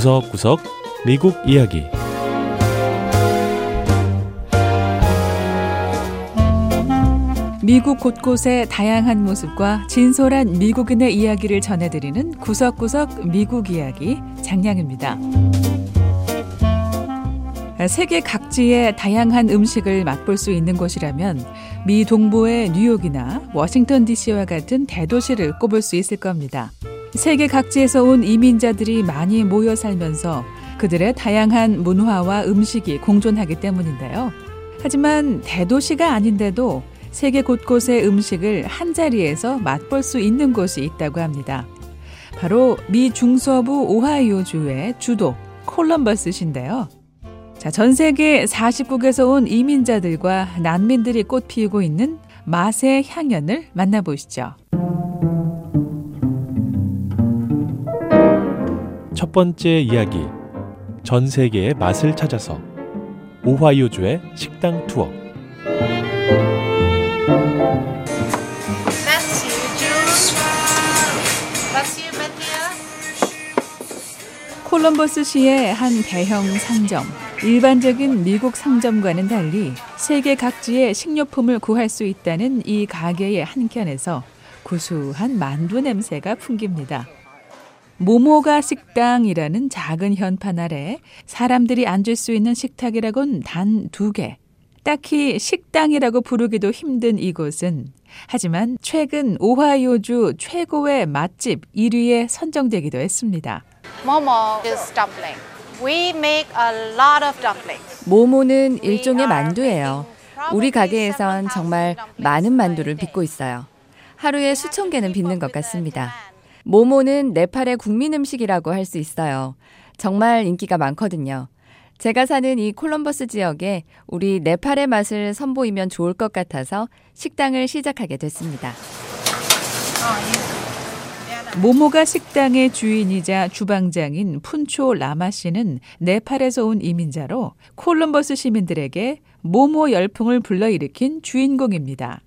구석구석 미국 이야기 미국 곳곳의 다양한 모습과 진솔한 미국인의 이야기를 전해드리는 구석구석 미국 이야기 장량입니다. 세계 각지의 다양한 음식을 맛볼 수 있는 곳이라면 미 동부의 뉴욕이나 워싱턴 DC와 같은 대도시를 꼽을 수 있을 겁니다. 세계 각지에서 온 이민자들이 많이 모여 살면서 그들의 다양한 문화와 음식이 공존하기 때문인데요. 하지만 대도시가 아닌데도 세계 곳곳의 음식을 한 자리에서 맛볼 수 있는 곳이 있다고 합니다. 바로 미 중서부 오하이오주의 주도 콜럼버스신데요. 자, 전 세계 40국에서 온 이민자들과 난민들이 꽃 피우고 있는 맛의 향연을 만나보시죠. 첫 번째 이야기 전 세계의 맛을 찾아서 오하이오주의 식당 투어 콜럼버스 시의 한 대형 상점. 일반적인 미국 상점과는 달리 세계 각지의 식료품을 구할 수 있다는 이 가게의 한켠에서 구수한 만두 냄새가 풍깁니다. 모모가 식당이라는 작은 현판 아래 사람들이 앉을 수 있는 식탁이라곤 단 두 개. 딱히 식당이라고 부르기도 힘든 이곳은 하지만 최근 오하이오주 최고의 맛집 1위에 선정되기도 했습니다. Momo is dumpling. We make a lot of dumplings. 모모는 일종의 만두예요. 우리 가게에선 정말 많은 만두를 빚고 있어요. 하루에 수천 개는 빚는 것 같습니다. 모모는 네팔의 국민 음식이라고 할 수 있어요. 정말 인기가 많거든요. 제가 사는 이 콜럼버스 지역에 우리 네팔의 맛을 선보이면 좋을 것 같아서 식당을 시작하게 됐습니다. 모모가 식당의 주인이자 주방장인 푼초 라마 씨는 네팔에서 온 이민자로 콜럼버스 시민들에게 모모 열풍을 불러일으킨 주인공입니다.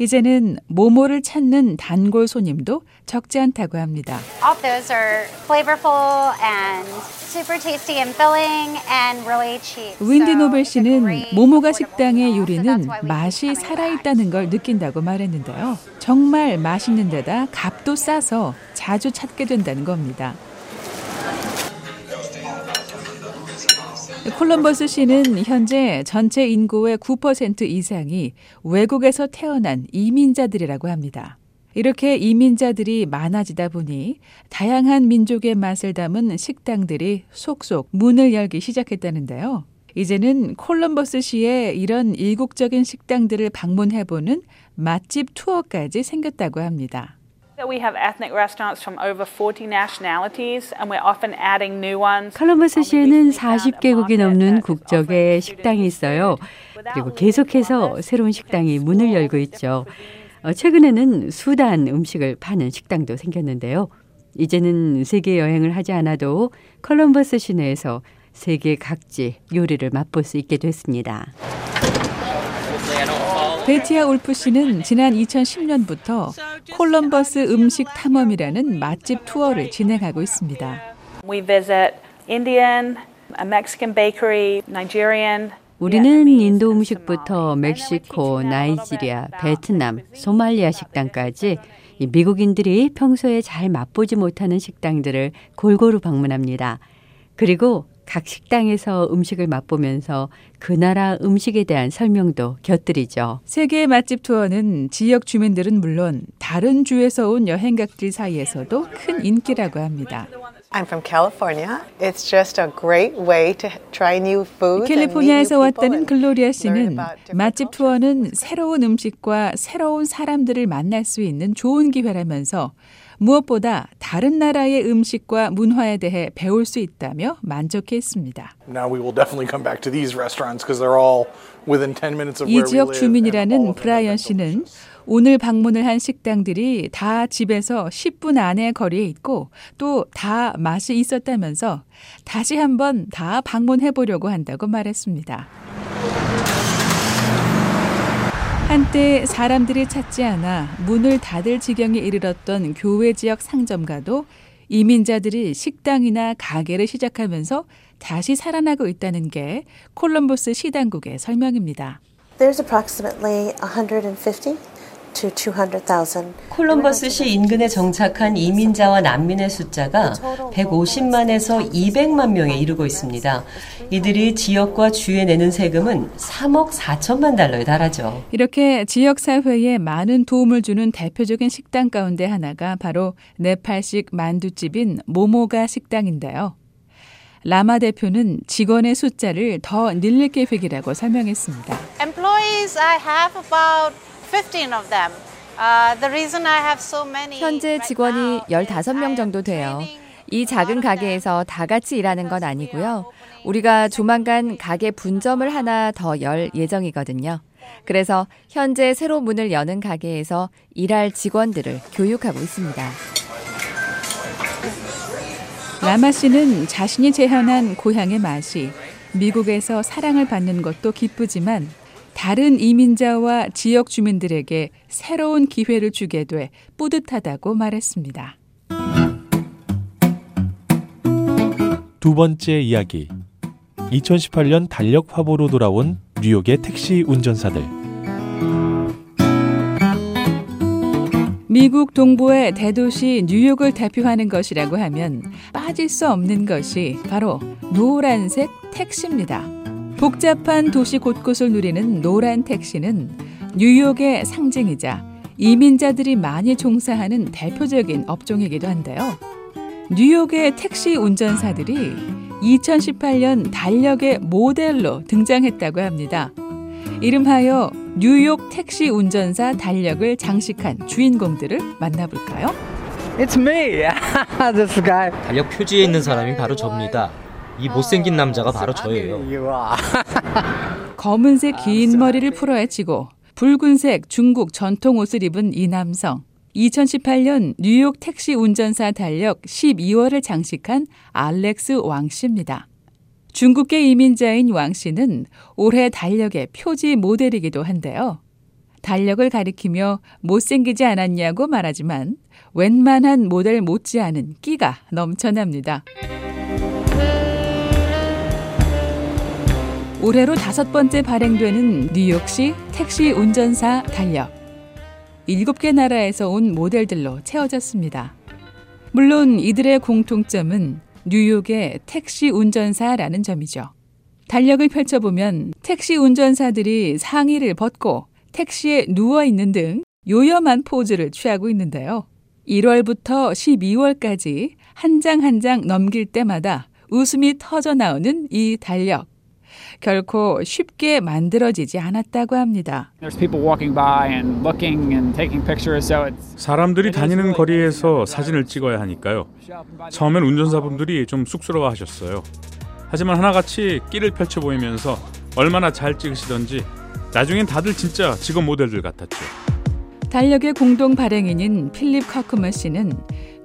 이제는 모모를 찾는 단골 손님도 적지 않다고 합니다. Those are flavorful and super tasty and filling and really cheap. 윈디 노벨 씨는 모모가 식당의 요리는 맛이 살아있다는 걸 느낀다고 말했는데요. 정말 맛있는 데다 값도 싸서 자주 찾게 된다는 겁니다. 콜럼버스 시는 현재 전체 인구의 9% 이상이 외국에서 태어난 이민자들이라고 합니다. 이렇게 이민자들이 많아지다 보니 다양한 민족의 맛을 담은 식당들이 속속 문을 열기 시작했다는데요. 이제는 콜럼버스 시에 이런 이국적인 식당들을 방문해보는 맛집 투어까지 생겼다고 합니다. We have ethnic restaurants from over 40 nationalities, and we're often adding new ones. 컬럼버스 시에는 40개국이 넘는 국적의 식당이 있어요. 그리고 계속해서 새로운 식당이 문을 열고 있죠. 어, 최근에는 수단 음식을 파는 식당도 생겼는데요. 이제는 세계 여행을 하지 않아도 컬럼버스 시내에서 세계 각지 요리를 맛볼 수 있게 됐습니다. 베티아 울프 씨는 지난 2010년부터 콜럼버스 음식 탐험이라는 맛집 투어를 진행하고 있습니다. We visit Indian, a Mexican bakery, Nigerian. 우리는 인도 음식부터 멕시코, 나이지리아, 베트남, 소말리아 식당까지 이 미국인들이 평소에 잘 맛보지 못하는 식당들을 골고루 방문합니다. 그리고 각 식당에서 음식을 맛보면서 그 나라 음식에 대한 설명도 곁들이죠. 세계 맛집 투어는 지역 주민들은 물론 다른 주에서 온 여행객들 사이에서도 큰 인기라고 합니다. I'm from California. It's just a great way to try new new 캘리포니아에서 왔다는 글로리아 씨는 맛집. 투어는 새로운 음식과 새로운 사람들을 만날 수 있는 좋은 기회라면서 무엇보다 다른 나라의 음식과 문화에 대해 배울 수 있다며 만족했습니다. Now we will definitely come back to these restaurants because they're all within 10 minutes of 이 지역 주민이라는 브라이언 씨는. 오늘 방문을 한 식당들이 다 집에서 10분 안에 거리에 있고 또 다 맛이 있었다면서 다시 한번 다 방문해 보려고 한다고 말했습니다. 한때 사람들이 찾지 않아 문을 닫을 지경에 이르렀던 교외 지역 상점가도 이민자들이 식당이나 가게를 시작하면서 다시 살아나고 있다는 게 콜럼버스 시당국의 설명입니다. There's approximately 150 to 200,000. 콜럼버스 시 인근에 정착한 이민자와 난민의 숫자가 150만에서 200만 명에 이르고 있습니다. 이들이 지역과 주에 내는 세금은 3억 4천만 달러에 달하죠. 이렇게 지역 사회에 많은 도움을 주는 대표적인 식당 가운데 하나가 바로 네팔식 만두집인 모모가 식당인데요. 라마 대표는 직원의 숫자를 더 늘릴 계획이라고 설명했습니다. Employees, I have about 15 of them. Uh, the reason I have so many 현재 직원이 15명 정도 돼요. 이 작은 가게에서 다 같이 일하는 건 아니고요. 우리가 조만간 가게 분점을 하나 더 열 예정이거든요. 그래서 현재 새로 문을 여는 가게에서 일할 직원들을 교육하고 있습니다. 라마 씨는 자신이 재현한 고향의 맛이 미국에서 사랑을 받는 것도 기쁘지만 다른 이민자와 지역 주민들에게 새로운 기회를 주게 돼 뿌듯하다고 말했습니다. 두 번째 이야기. 2018년 달력 화보로 돌아온 뉴욕의 택시 운전사들. 미국 동부의 대도시 뉴욕을 대표하는 것이라고 하면 빠질 수 없는 것이 바로 노란색 택시입니다. 복잡한 도시 곳곳을 누리는 노란 택시는 뉴욕의 상징이자 이민자들이 많이 종사하는 대표적인 업종이기도 한데요. 뉴욕의 택시 운전사들이 2018년 달력의 모델로 등장했다고 합니다. 이름하여 뉴욕 택시 운전사 달력을 장식한 주인공들을 만나볼까요? It's me. This guy. 달력 표지에 있는 사람이 바로 접니다. 이 못생긴 남자가 바로 저예요. 검은색 긴 머리를 풀어헤치고 붉은색 중국 전통 옷을 입은 이 남성. 2018년 뉴욕 택시 운전사 달력 12월을 장식한 알렉스 왕 씨입니다. 중국계 이민자인 왕 씨는 올해 달력의 표지 모델이기도 한데요. 달력을 가리키며 못생기지 않았냐고 말하지만 웬만한 모델 못지않은 끼가 넘쳐납니다. 올해로 다섯 번째 발행되는 뉴욕시 택시 운전사 달력. 일곱 개 나라에서 온 모델들로 채워졌습니다. 물론 이들의 공통점은 뉴욕의 택시 운전사라는 점이죠. 달력을 펼쳐보면 택시 운전사들이 상의를 벗고 택시에 누워 있는 등 요염한 포즈를 취하고 있는데요. 1월부터 12월까지 한 장 한 장 넘길 때마다 웃음이 터져 나오는 이 달력. 결코 쉽게 만들어지지 않았다고 합니다. 사람들이 다니는 거리에서 사진을 찍어야 하니까요. 처음엔 운전사분들이 좀 쑥스러워하셨어요. 하지만 하나같이 끼를 펼쳐 보이면서 얼마나 잘 찍으시던지 나중엔 다들 진짜 직업 모델들 같았죠. 달력의 공동 발행인인 필립 커크먼 씨는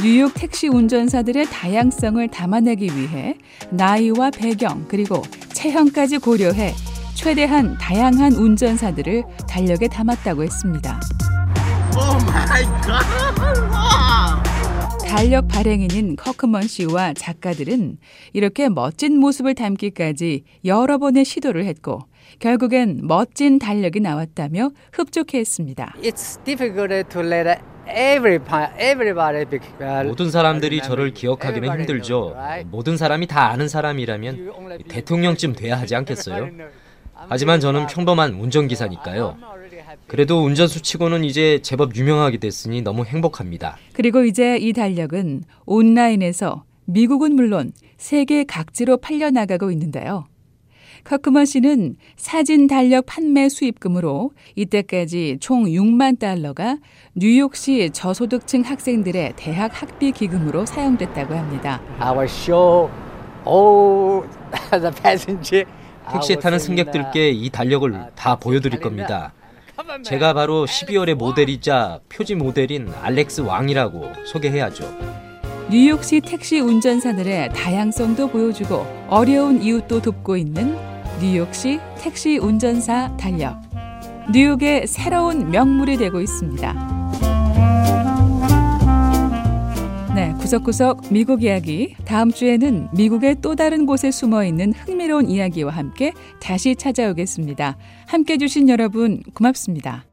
뉴욕 택시 운전사들의 다양성을 담아내기 위해 나이와 배경 그리고 체형까지 고려해 최대한 다양한 운전사들을 달력에 담았다고 했습니다. 달력 발행인인 커크먼 씨와 작가들은 이렇게 멋진 모습을 담기까지 여러 번의 시도를 했고 결국엔 멋진 달력이 나왔다며 흡족해했습니다. 모든 사람들이 저를 기억하기는 힘들죠. 모든 사람이 다 아는 사람이라면 대통령쯤 돼야 하지 않겠어요? 하지만 저는 평범한 운전기사니까요. 그래도 운전수 치고는 이제 제법 유명하게 됐으니 너무 행복합니다. 그리고 이제 이 달력은 온라인에서 미국은 물론 세계 각지로 팔려나가고 있는데요. 커크먼 씨는 사진 달력 판매 수입금으로 이때까지 총 6만 달러가 뉴욕시 저소득층 학생들의 대학 학비 기금으로 사용됐다고 합니다. 택시에 타는 승객들께 이 달력을 다 보여드릴 겁니다. 제가 바로 12월의 모델이자 표지 모델인 알렉스 왕이라고 소개해야죠. 뉴욕시 택시 운전사들의 다양성도 보여주고 어려운 이웃도 돕고 있는 뉴욕시 택시 운전사 달력. 뉴욕의 새로운 명물이 되고 있습니다. 네, 구석구석 미국 이야기. 다음 주에는 미국의 또 다른 곳에 숨어 있는 흥미로운 이야기와 함께 다시 찾아오겠습니다. 함께 해주신 여러분 고맙습니다.